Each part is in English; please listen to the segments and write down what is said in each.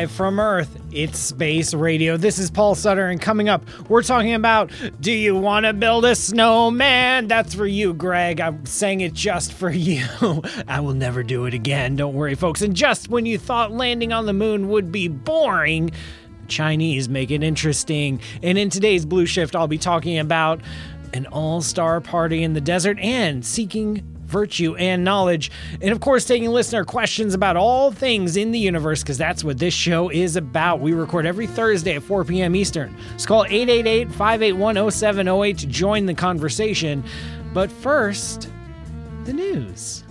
Live from Earth, it's Space Radio. This is Paul Sutter, and coming up, we're talking about Do you want to build a snowman? That's for you, Greg. I'm saying it just for you. I will never do it again. Don't worry, folks. And just when you thought landing on the moon would be boring, Chinese make it interesting. And in today's Blue Shift, I'll be talking about an all star party in the desert and seeking virtue and knowledge. And of course, taking listener questions about all things in the universe, because that's what this show is about. We record every Thursday at 4 p.m. Eastern. So call 888 581 0708 to join the conversation. But first, the news.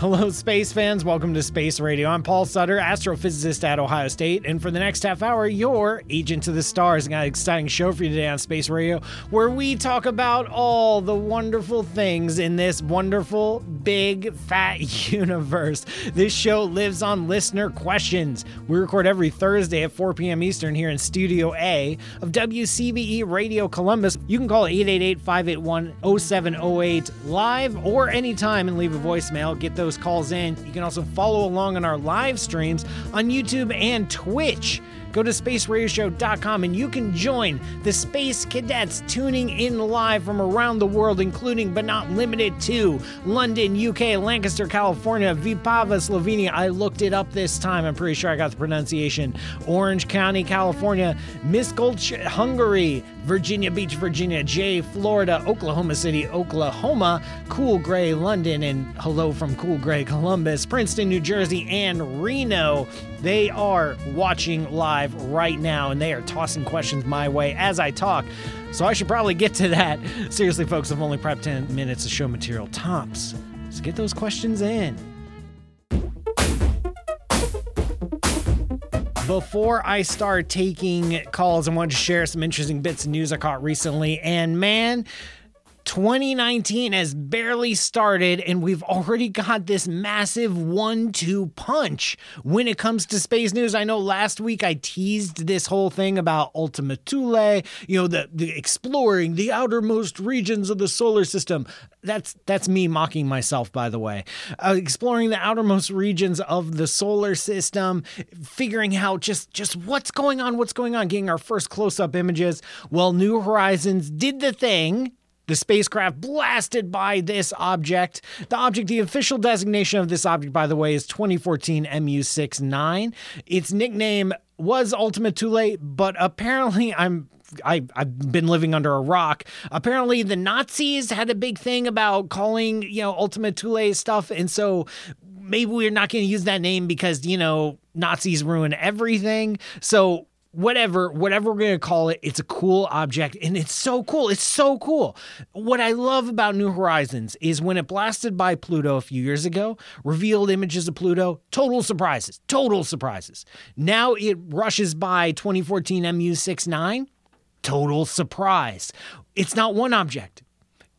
Hello, space fans. Welcome to Space Radio. I'm Paul Sutter, astrophysicist at Ohio State. And for the next half hour, your agent to the stars. I got an exciting show for you today on Space Radio where we talk about all the wonderful things in this wonderful, big, fat universe. This show lives on listener questions. We record every Thursday at 4 p.m. Eastern here in Studio A of WCBE Radio Columbus. You can call 888 581 0708 live or anytime and leave a voicemail. Get those calls in. You can also follow along on our live streams on YouTube and Twitch. Go to spaceradioshow.com and you can join the space cadets tuning in live from around the world, including but not limited to London, UK, Lancaster, California, Vipava, Slovenia. I looked it up this time. I'm pretty sure I got the pronunciation. Orange County, California, Miskolc, Hungary, Virginia Beach, Virginia, J, Florida, Oklahoma City, Oklahoma, Cool Gray, London, and hello from Cool Gray, Columbus, Princeton, New Jersey, and Reno. They are watching live right now and they are tossing questions my way as I talk. So I should probably get to that. Seriously, folks, I've only prepped 10 minutes of show material tops. So get those questions in. Before I start taking calls, I wanted to share some interesting bits of news I caught recently. And man, 2019 has barely started, and we've already got this massive one two punch when it comes to space news. I know last week I teased this whole thing about Ultima Thule, you know, the, the exploring the outermost regions of the solar system. That's that's me mocking myself, by the way. Uh, exploring the outermost regions of the solar system, figuring out just just what's going on, what's going on, getting our first close up images. Well, New Horizons did the thing the spacecraft blasted by this object. The object, the official designation of this object, by the way, is 2014 MU69. Its nickname was Ultima Thule, but apparently I'm I, have been living under a rock. Apparently, the Nazis had a big thing about calling, you know, Ultima Thule stuff. And so maybe we're not going to use that name because, you know, Nazis ruin everything. So whatever whatever we're going to call it it's a cool object and it's so cool it's so cool. What i love about new horizons is when it blasted by pluto a few years ago revealed images of pluto total surprises total surprises. Now it rushes by 2014 mu69 total surprise. It's not one object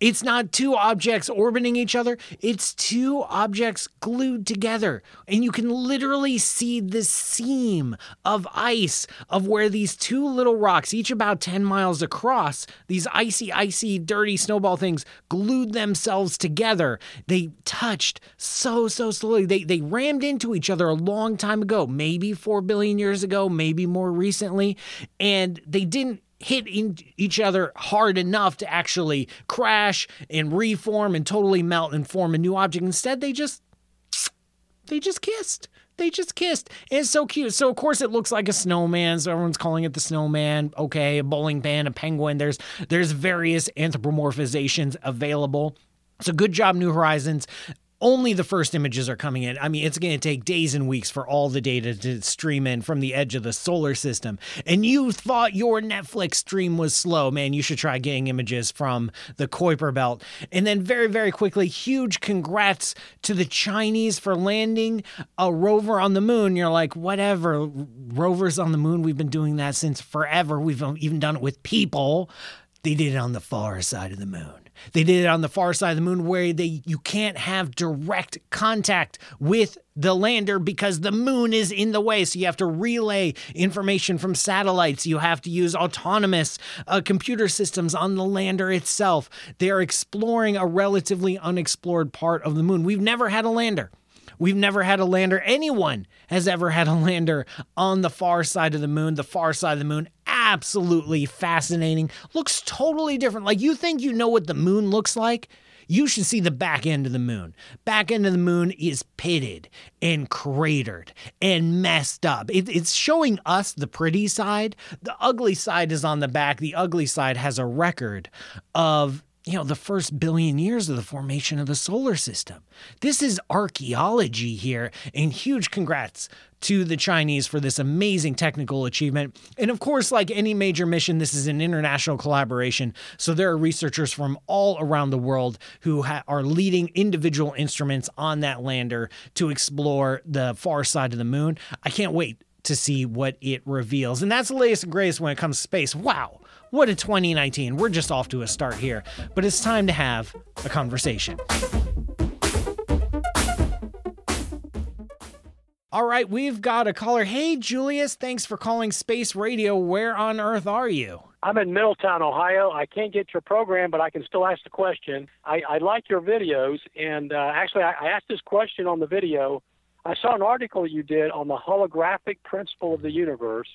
it's not two objects orbiting each other, it's two objects glued together. And you can literally see the seam of ice of where these two little rocks, each about 10 miles across, these icy, icy, dirty snowball things glued themselves together. They touched so, so slowly. They, they rammed into each other a long time ago, maybe 4 billion years ago, maybe more recently. And they didn't hit each other hard enough to actually crash and reform and totally melt and form a new object. Instead, they just they just kissed. They just kissed. And it's so cute. So of course it looks like a snowman. So everyone's calling it the snowman. Okay, a bowling pin, a penguin. There's there's various anthropomorphizations available. So good job, New Horizons only the first images are coming in. I mean, it's going to take days and weeks for all the data to stream in from the edge of the solar system. And you thought your Netflix stream was slow. Man, you should try getting images from the Kuiper Belt. And then, very, very quickly, huge congrats to the Chinese for landing a rover on the moon. You're like, whatever, rovers on the moon, we've been doing that since forever. We've even done it with people. They did it on the far side of the moon. They did it on the far side of the moon where they you can't have direct contact with the lander because the moon is in the way. So you have to relay information from satellites. You have to use autonomous uh, computer systems on the lander itself. They are exploring a relatively unexplored part of the moon. We've never had a lander We've never had a lander. Anyone has ever had a lander on the far side of the moon. The far side of the moon, absolutely fascinating. Looks totally different. Like you think you know what the moon looks like? You should see the back end of the moon. Back end of the moon is pitted and cratered and messed up. It, it's showing us the pretty side. The ugly side is on the back. The ugly side has a record of you know, the first billion years of the formation of the solar system. This is archaeology here, and huge congrats to the Chinese for this amazing technical achievement. And of course, like any major mission, this is an international collaboration. So there are researchers from all around the world who ha- are leading individual instruments on that lander to explore the far side of the moon. I can't wait to see what it reveals. And that's the latest and greatest when it comes to space. Wow. What a 2019. We're just off to a start here, but it's time to have a conversation. All right, we've got a caller. Hey, Julius, thanks for calling Space Radio. Where on earth are you? I'm in Middletown, Ohio. I can't get your program, but I can still ask the question. I, I like your videos, and uh, actually, I, I asked this question on the video. I saw an article you did on the holographic principle of the universe,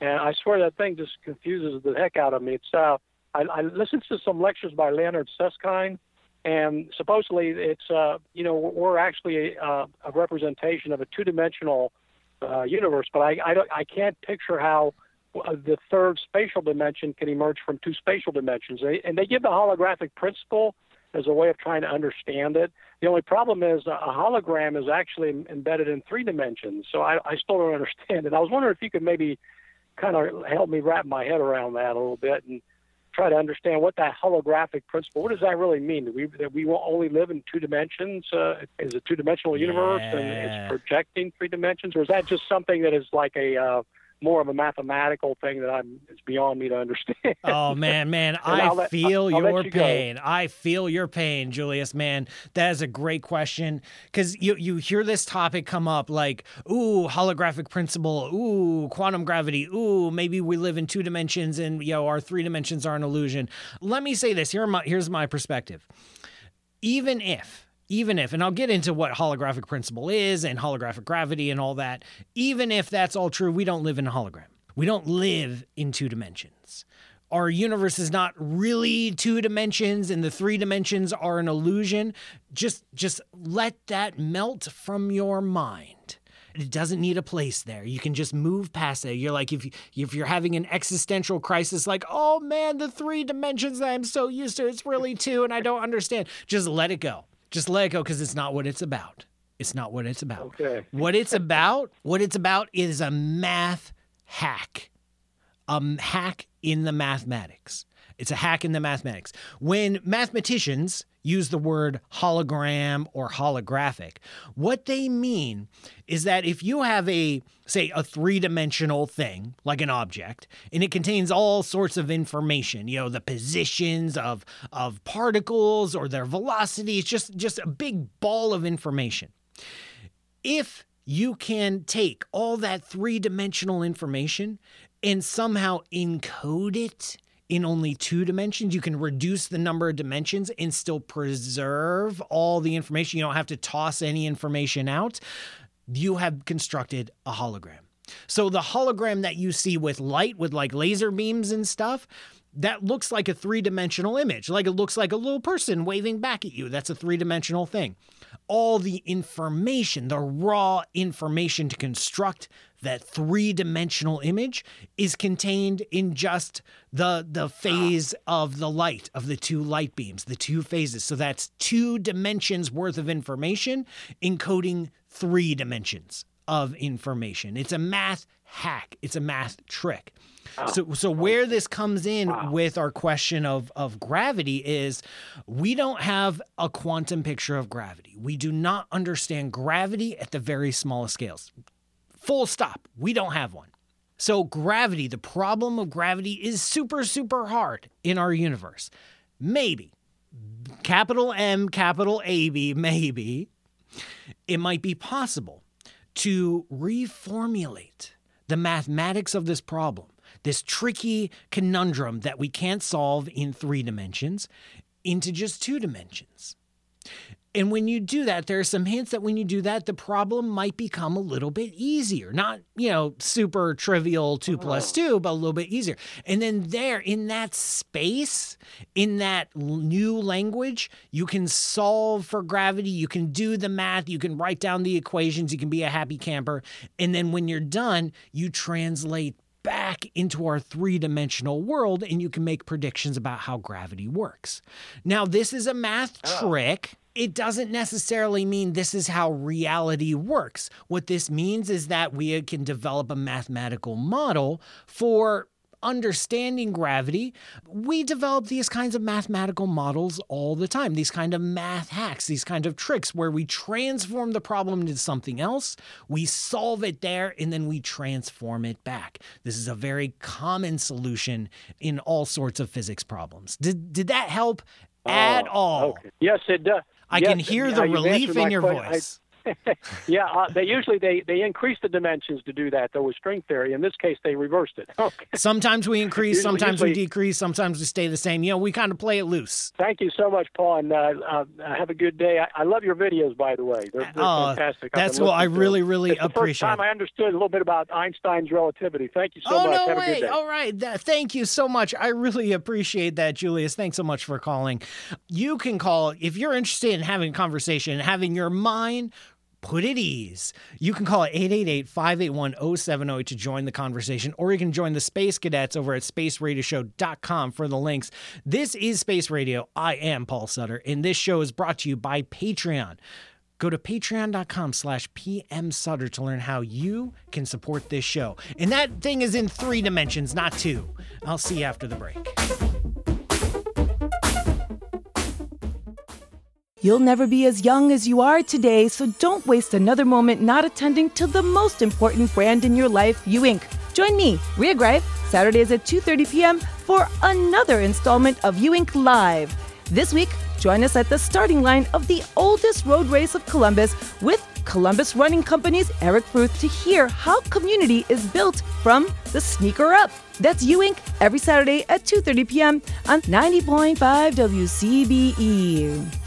and I swear that thing just confuses the heck out of me. It's uh, I, I listened to some lectures by Leonard Susskind, and supposedly it's uh, you know we're actually a, uh, a representation of a two-dimensional uh, universe, but I I, don't, I can't picture how uh, the third spatial dimension can emerge from two spatial dimensions. And they give the holographic principle as a way of trying to understand it. The only problem is a hologram is actually embedded in three dimensions, so I, I still don't understand it. I was wondering if you could maybe kind of help me wrap my head around that a little bit and try to understand what that holographic principle. What does that really mean? That we that we will only live in two dimensions? Uh, is a two dimensional universe yeah. and it's projecting three dimensions, or is that just something that is like a uh, more of a mathematical thing that I'm it's beyond me to understand. oh man, man, I let, feel I'll, your I'll you pain. Go. I feel your pain, Julius. Man, that is a great question because you you hear this topic come up like, ooh, holographic principle, ooh, quantum gravity, ooh, maybe we live in two dimensions and you know our three dimensions are an illusion. Let me say this. Here, my, here's my perspective. Even if even if, and I'll get into what holographic principle is and holographic gravity and all that, even if that's all true, we don't live in a hologram. We don't live in two dimensions. Our universe is not really two dimensions and the three dimensions are an illusion. Just just let that melt from your mind. It doesn't need a place there. You can just move past it. You're like if if you're having an existential crisis like, "Oh man, the three dimensions that I'm so used to, it's really two and I don't understand." Just let it go just let it go because it's not what it's about. It's not what it's about. Okay. what it's about, what it's about is a math hack. A hack in the mathematics. It's a hack in the mathematics. When mathematicians use the word hologram or holographic, what they mean is that if you have a, say, a three dimensional thing, like an object, and it contains all sorts of information, you know, the positions of, of particles or their velocities, just, just a big ball of information. If you can take all that three dimensional information and somehow encode it in only two dimensions. You can reduce the number of dimensions and still preserve all the information. You don't have to toss any information out. You have constructed a hologram. So the hologram that you see with light, with like laser beams and stuff, that looks like a three dimensional image. Like it looks like a little person waving back at you. That's a three dimensional thing. All the information, the raw information to construct that three-dimensional image is contained in just the the phase of the light of the two light beams, the two phases. So that's two dimensions worth of information encoding three dimensions of information. It's a math hack. It's a math trick. Oh, so, so where this comes in with our question of, of gravity is we don't have a quantum picture of gravity. We do not understand gravity at the very smallest scales. Full stop. We don't have one. So, gravity, the problem of gravity is super, super hard in our universe. Maybe, capital M, capital A, B, maybe, it might be possible to reformulate the mathematics of this problem, this tricky conundrum that we can't solve in three dimensions, into just two dimensions. And when you do that, there are some hints that when you do that, the problem might become a little bit easier. Not, you know, super trivial two plus oh. two, but a little bit easier. And then there, in that space, in that new language, you can solve for gravity, you can do the math, you can write down the equations, you can be a happy camper. And then when you're done, you translate back into our three dimensional world and you can make predictions about how gravity works. Now, this is a math ah. trick. It doesn't necessarily mean this is how reality works. What this means is that we can develop a mathematical model for understanding gravity, we develop these kinds of mathematical models all the time, these kind of math hacks, these kind of tricks where we transform the problem into something else, we solve it there, and then we transform it back. This is a very common solution in all sorts of physics problems. Did, did that help oh, at Oh, all? Okay. Yes, it does. I Yes, can hear the relief in your que- voice. yeah, uh, they usually they they increase the dimensions to do that though with string theory. In this case, they reversed it. Okay. Sometimes we increase, Usually- sometimes we decrease, sometimes we stay the same. You know, we kind of play it loose. Thank you so much, Paul, and uh, uh, have a good day. I, I love your videos, by the way. They're, they're Oh, fantastic. That's what I really, really it's the first appreciate. time I understood a little bit about Einstein's relativity. Thank you so oh much. no have a way! good day. All right, Th- thank you so much. I really appreciate that, Julius. Thanks so much for calling. You can call if you're interested in having a conversation and having your mind put at ease. You can call it 888-581-0708 to join the conversation, or you can join the Space Cadets over at spaceradioshow.com for the links. This is Space Radio. I am Paul Sutter, and this show is brought to you by Patreon. Go to patreon.com slash pmsutter to learn how you can support this show. And that thing is in three dimensions, not two. I'll see you after the break. You'll never be as young as you are today, so don't waste another moment not attending to the most important brand in your life, You Inc. Join me, Rhea Greif, Saturdays at 2:30 p.m. for another installment of You Inc. Live. This week, join us at the starting line of the oldest road race of Columbus with Columbus Running Company's Eric Ruth to hear how community is built from the sneaker up. That's You Inc. every Saturday at 2:30 p.m. on 90.5 WCBE.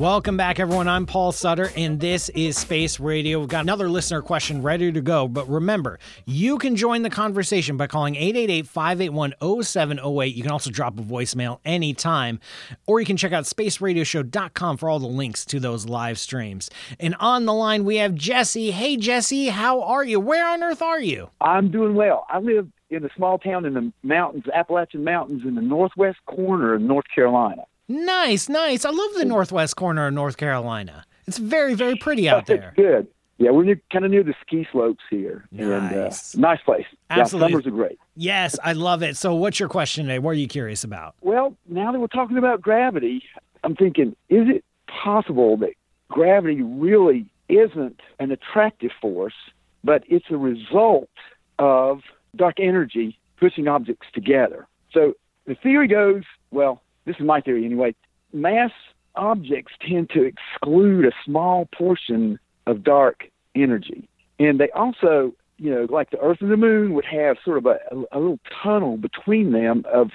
Welcome back, everyone. I'm Paul Sutter, and this is Space Radio. We've got another listener question ready to go. But remember, you can join the conversation by calling 888 581 0708. You can also drop a voicemail anytime, or you can check out spaceradioshow.com for all the links to those live streams. And on the line, we have Jesse. Hey, Jesse, how are you? Where on earth are you? I'm doing well. I live in a small town in the mountains, Appalachian Mountains, in the northwest corner of North Carolina. Nice, nice. I love the northwest corner of North Carolina. It's very, very pretty out there. Good. Yeah, we're near, kind of near the ski slopes here. Nice. And, uh, nice place. Absolutely. Yeah, summers are great. Yes, I love it. So, what's your question today? What are you curious about? Well, now that we're talking about gravity, I'm thinking, is it possible that gravity really isn't an attractive force, but it's a result of dark energy pushing objects together? So the theory goes, well, this is my theory anyway, mass objects tend to exclude a small portion of dark energy. And they also, you know, like the Earth and the Moon would have sort of a, a, little tunnel between them of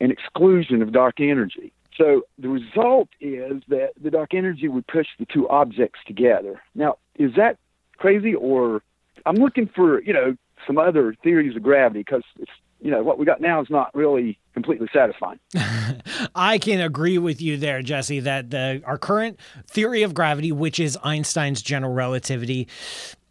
an exclusion of dark energy. So the result is that the dark energy would push the two objects together. Now, is that crazy or I'm looking for, you know, some other theories of gravity because it's you know what we got now is not really completely satisfying. I can agree with you there, Jesse, that the our current theory of gravity, which is Einstein's general relativity,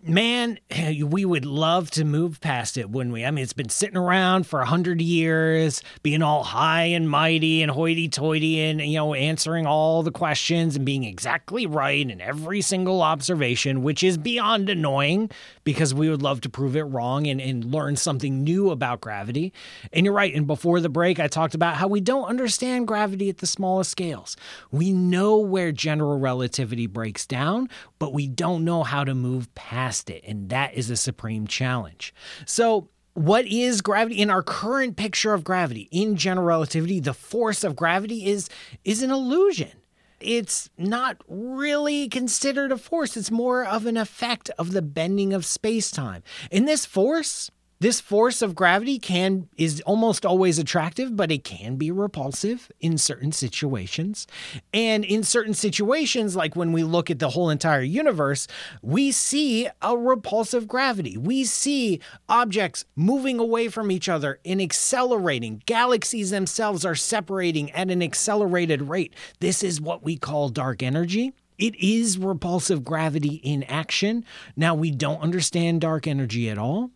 man, we would love to move past it, wouldn't we? I mean, it's been sitting around for a hundred years, being all high and mighty and hoity-toity, and you know, answering all the questions and being exactly right in every single observation, which is beyond annoying because we would love to prove it wrong and, and learn something new about gravity. And you're right. And before the break, I talked about how we don't understand gravity at the smallest scales. We know where general relativity breaks down, but we don't know how to move past it. And that is a supreme challenge. So, what is gravity in our current picture of gravity in general relativity the force of gravity is is an illusion it's not really considered a force it's more of an effect of the bending of space-time and this force This force of gravity can is almost always attractive, but it can be repulsive in certain situations. And in certain situations, like when we look at the whole entire universe, we see a repulsive gravity. We see objects moving away from each other and accelerating. Galaxies themselves are separating at an accelerated rate. This is what we call dark energy. It is repulsive gravity in action. Now, we don't understand dark energy at all.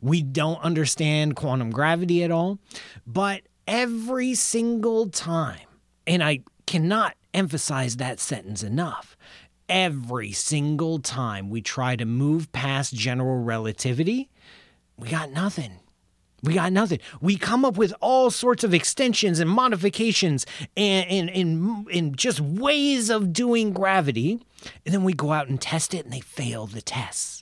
We don't understand quantum gravity at all. But every single time, and I cannot emphasize that sentence enough, every single time we try to move past general relativity, we got nothing. We got nothing. We come up with all sorts of extensions and modifications and, and, and, and just ways of doing gravity. And then we go out and test it and they fail the tests.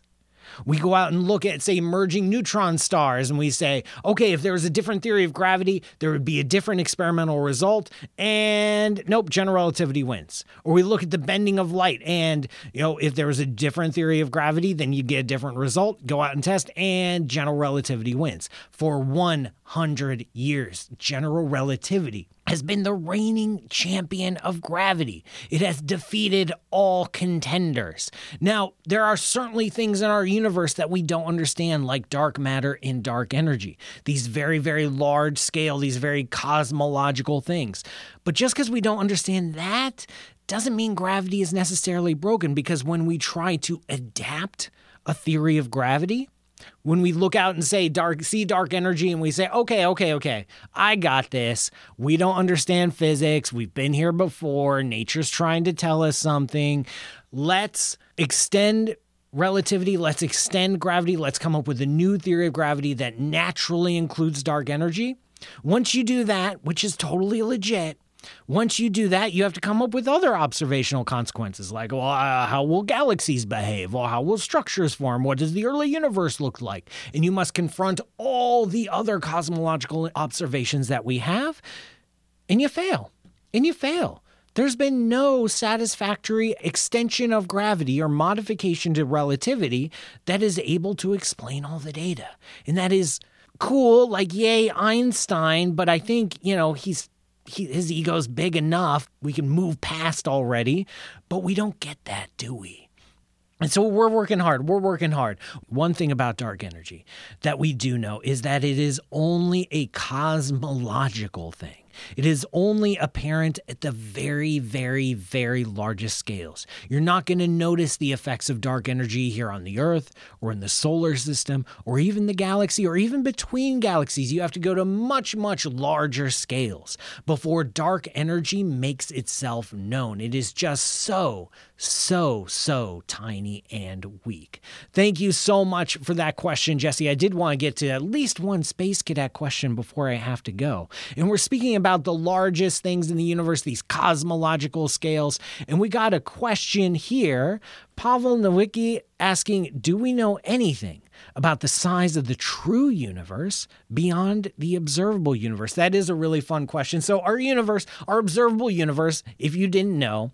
We go out and look at, say, merging neutron stars, and we say, okay, if there was a different theory of gravity, there would be a different experimental result. And nope, general relativity wins. Or we look at the bending of light, and you know, if there was a different theory of gravity, then you'd get a different result. Go out and test, and general relativity wins. For 100 years, general relativity has been the reigning champion of gravity. It has defeated all contenders. Now, there are certainly things in our universe that we don't understand, like dark matter and dark energy, these very, very large scale, these very cosmological things. But just because we don't understand that doesn't mean gravity is necessarily broken, because when we try to adapt a theory of gravity, when we look out and say dark see dark energy and we say okay okay okay i got this. We don't understand physics. We've been here before. Nature's trying to tell us something. Let's extend relativity. Let's extend gravity. Let's come up with a new theory of gravity that naturally includes dark energy. Once you do that which is totally legit once you do that, you have to come up with other observational consequences, like, well, uh, how will galaxies behave? Or how will structures form? What does the early universe look like? And you must confront all the other cosmological observations that we have, and you fail. And you fail. There's been no satisfactory extension of gravity or modification to relativity that is able to explain all the data. And that is cool, like, yay, Einstein, but I think, you know, he's he, his ego's big enough we can move past already, but we don't get that, do we? And so we're working hard. We're working hard. One thing about dark energy that we do know is that it is only a cosmological thing. It is only apparent at the very, very, very largest scales. You're not going to notice the effects of dark energy here on the Earth or in the solar system or even the galaxy or even between galaxies. You have to go to much, much larger scales before dark energy makes itself known. It is just so, so, so tiny and weak. Thank you so much for that question, Jesse. I did want to get to at least one Space Cadet question before I have to go. And we're speaking about the largest things in the universe, these cosmological scales. And we got a question here. Pavel Nowicki asking Do we know anything about the size of the true universe beyond the observable universe? That is a really fun question. So, our universe, our observable universe, if you didn't know,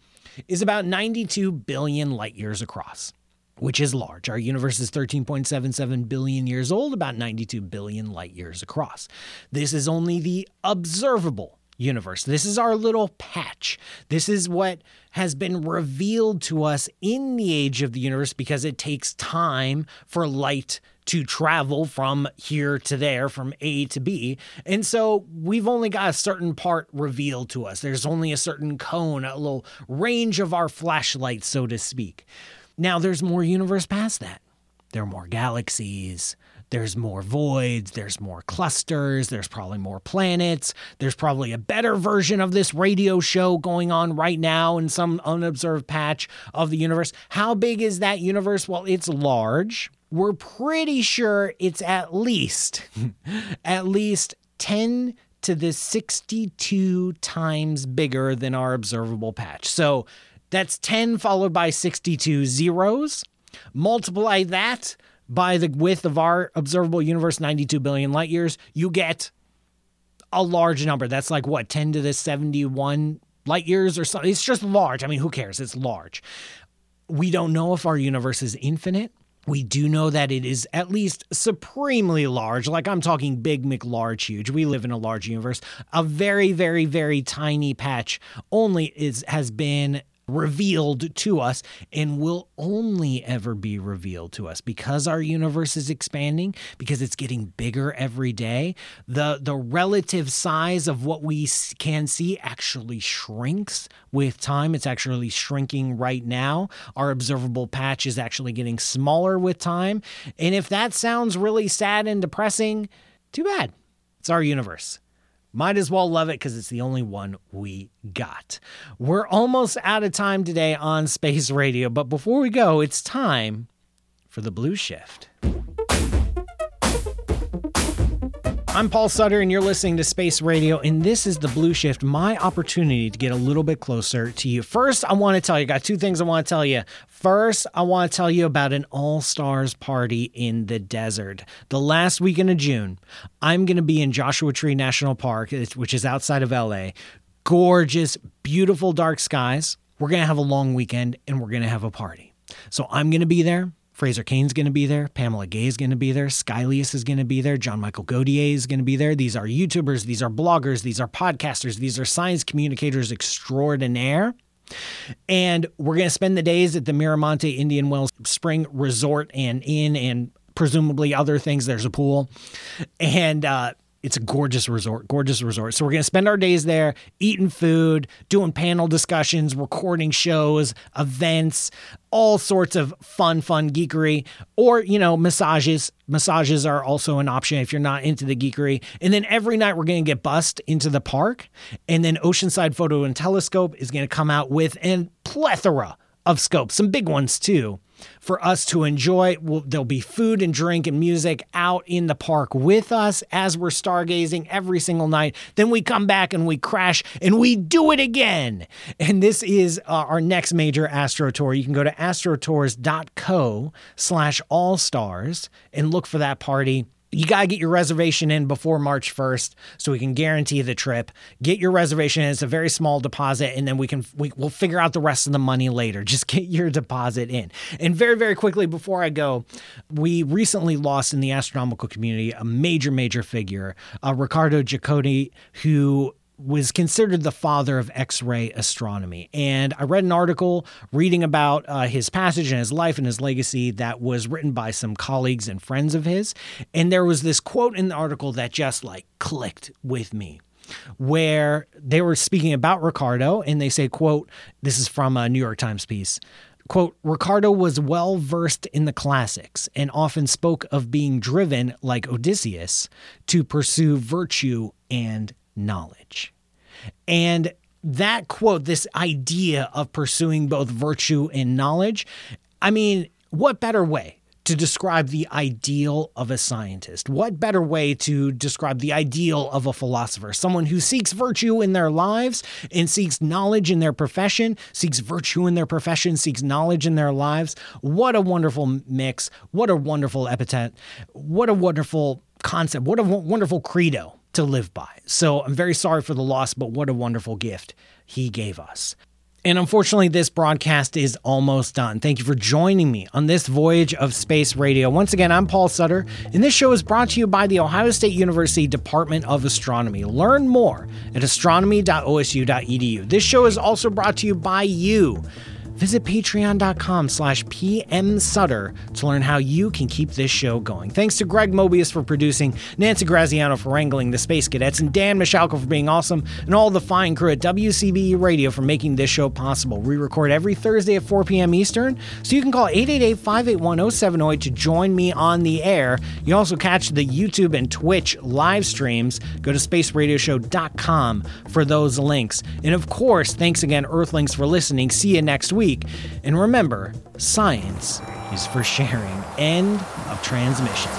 is about 92 billion light years across, which is large. Our universe is 13.77 billion years old, about 92 billion light years across. This is only the observable universe. This is our little patch. This is what has been revealed to us in the age of the universe because it takes time for light to travel from here to there, from A to B. And so we've only got a certain part revealed to us. There's only a certain cone, a little range of our flashlight, so to speak. Now, there's more universe past that. There are more galaxies, there's more voids, there's more clusters, there's probably more planets, there's probably a better version of this radio show going on right now in some unobserved patch of the universe. How big is that universe? Well, it's large. We're pretty sure it's at least at least 10 to the 62 times bigger than our observable patch. So that's 10 followed by 62 zeros. Multiply that by the width of our observable universe, 92 billion light years, you get a large number. That's like what, 10 to the 71 light years or something. It's just large. I mean, who cares? It's large. We don't know if our universe is infinite. We do know that it is at least supremely large. Like I'm talking big, McLarge, huge. We live in a large universe. A very, very, very tiny patch only is has been revealed to us and will only ever be revealed to us. Because our universe is expanding because it's getting bigger every day the the relative size of what we can see actually shrinks with time. It's actually shrinking right now. Our observable patch is actually getting smaller with time. And if that sounds really sad and depressing too bad. It's our universe might as well love it because it's the only one we got. We're almost out of time today on Space Radio, but before we go, it's time for the Blue Shift. I'm Paul Sutter, and you're listening to Space Radio, and this is the Blue Shift, my opportunity to get a little bit closer to you. First, I want to tell you, I got two things I want to tell you. First, I want to tell you about an all stars party in the desert. The last weekend of June, I'm going to be in Joshua Tree National Park, which is outside of LA. Gorgeous, beautiful dark skies. We're going to have a long weekend, and we're going to have a party. So I'm going to be there. Fraser Cain's going to be there. Pamela Gay is going to be there. Skylius is going to be there. John Michael Godier is going to be there. These are YouTubers. These are bloggers. These are podcasters. These are science communicators extraordinaire. And we're going to spend the days at the Miramonte Indian Wells Spring Resort and Inn and presumably other things. There's a pool. And uh, it's a gorgeous resort, gorgeous resort. So we're going to spend our days there eating food, doing panel discussions, recording shows, events, all sorts of fun, fun geekery, or, you know, massages. Massages are also an option if you're not into the geekery. And then every night we're going to get bussed into the park. And then Oceanside Photo and Telescope is going to come out with a plethora of scopes, some big ones too for us to enjoy. We'll, there'll be food and drink and music out in the park with us as we're stargazing every single night. Then we come back and we crash and we do it again. And this is uh, our next major Astro Tour. You can go to astrotours.co slash all stars and look for that party you got to get your reservation in before March 1st so we can guarantee the trip. Get your reservation in. It's a very small deposit and then we can we, we'll figure out the rest of the money later. Just get your deposit in. And very very quickly before I go, we recently lost in the astronomical community a major major figure, uh, Riccardo Giacconi who was considered the father of X ray astronomy. And I read an article reading about uh, his passage and his life and his legacy that was written by some colleagues and friends of his. And there was this quote in the article that just like clicked with me where they were speaking about Riccardo and they say quote this is from a New York Times piece quote Ricardo was well versed in the classics and often spoke of being driven like Odysseus to pursue virtue and knowledge. And that quote, this idea of pursuing both virtue and knowledge, I mean, what better way to describe the ideal of a scientist? What better way to describe the ideal of a philosopher? Someone who seeks virtue in their lives and seeks knowledge in their profession, seeks virtue in their profession, seeks knowledge in their lives. What a wonderful mix. What a wonderful epithet. What a wonderful concept. What a wonderful credo to live by. So I'm very sorry for the loss, but what a wonderful gift he gave us. And unfortunately, this broadcast is almost done. Thank you for joining me on this voyage of space radio. Once again, I'm Paul Sutter, and this show is brought to you by the Ohio State University Department of Astronomy. Learn more at astronomy.osu.edu. This show is also brought to you by you visit patreon.com slash pmsutter to learn how you can keep this show going. Thanks to Greg Mobius for producing, Nancy Graziano for wrangling the Space Cadets, and Dan Michalko for being awesome, and all the fine crew at WCBE Radio for making this show possible. We record every Thursday at 4 p.m. Eastern, so you can call 888-581-0708 to join me on the air. You also catch the YouTube and Twitch live streams. Go to spaceradioshow.com for those links. And of course, thanks again, Earthlings, for listening. See you next week week. And remember, science is for sharing. End of transmission.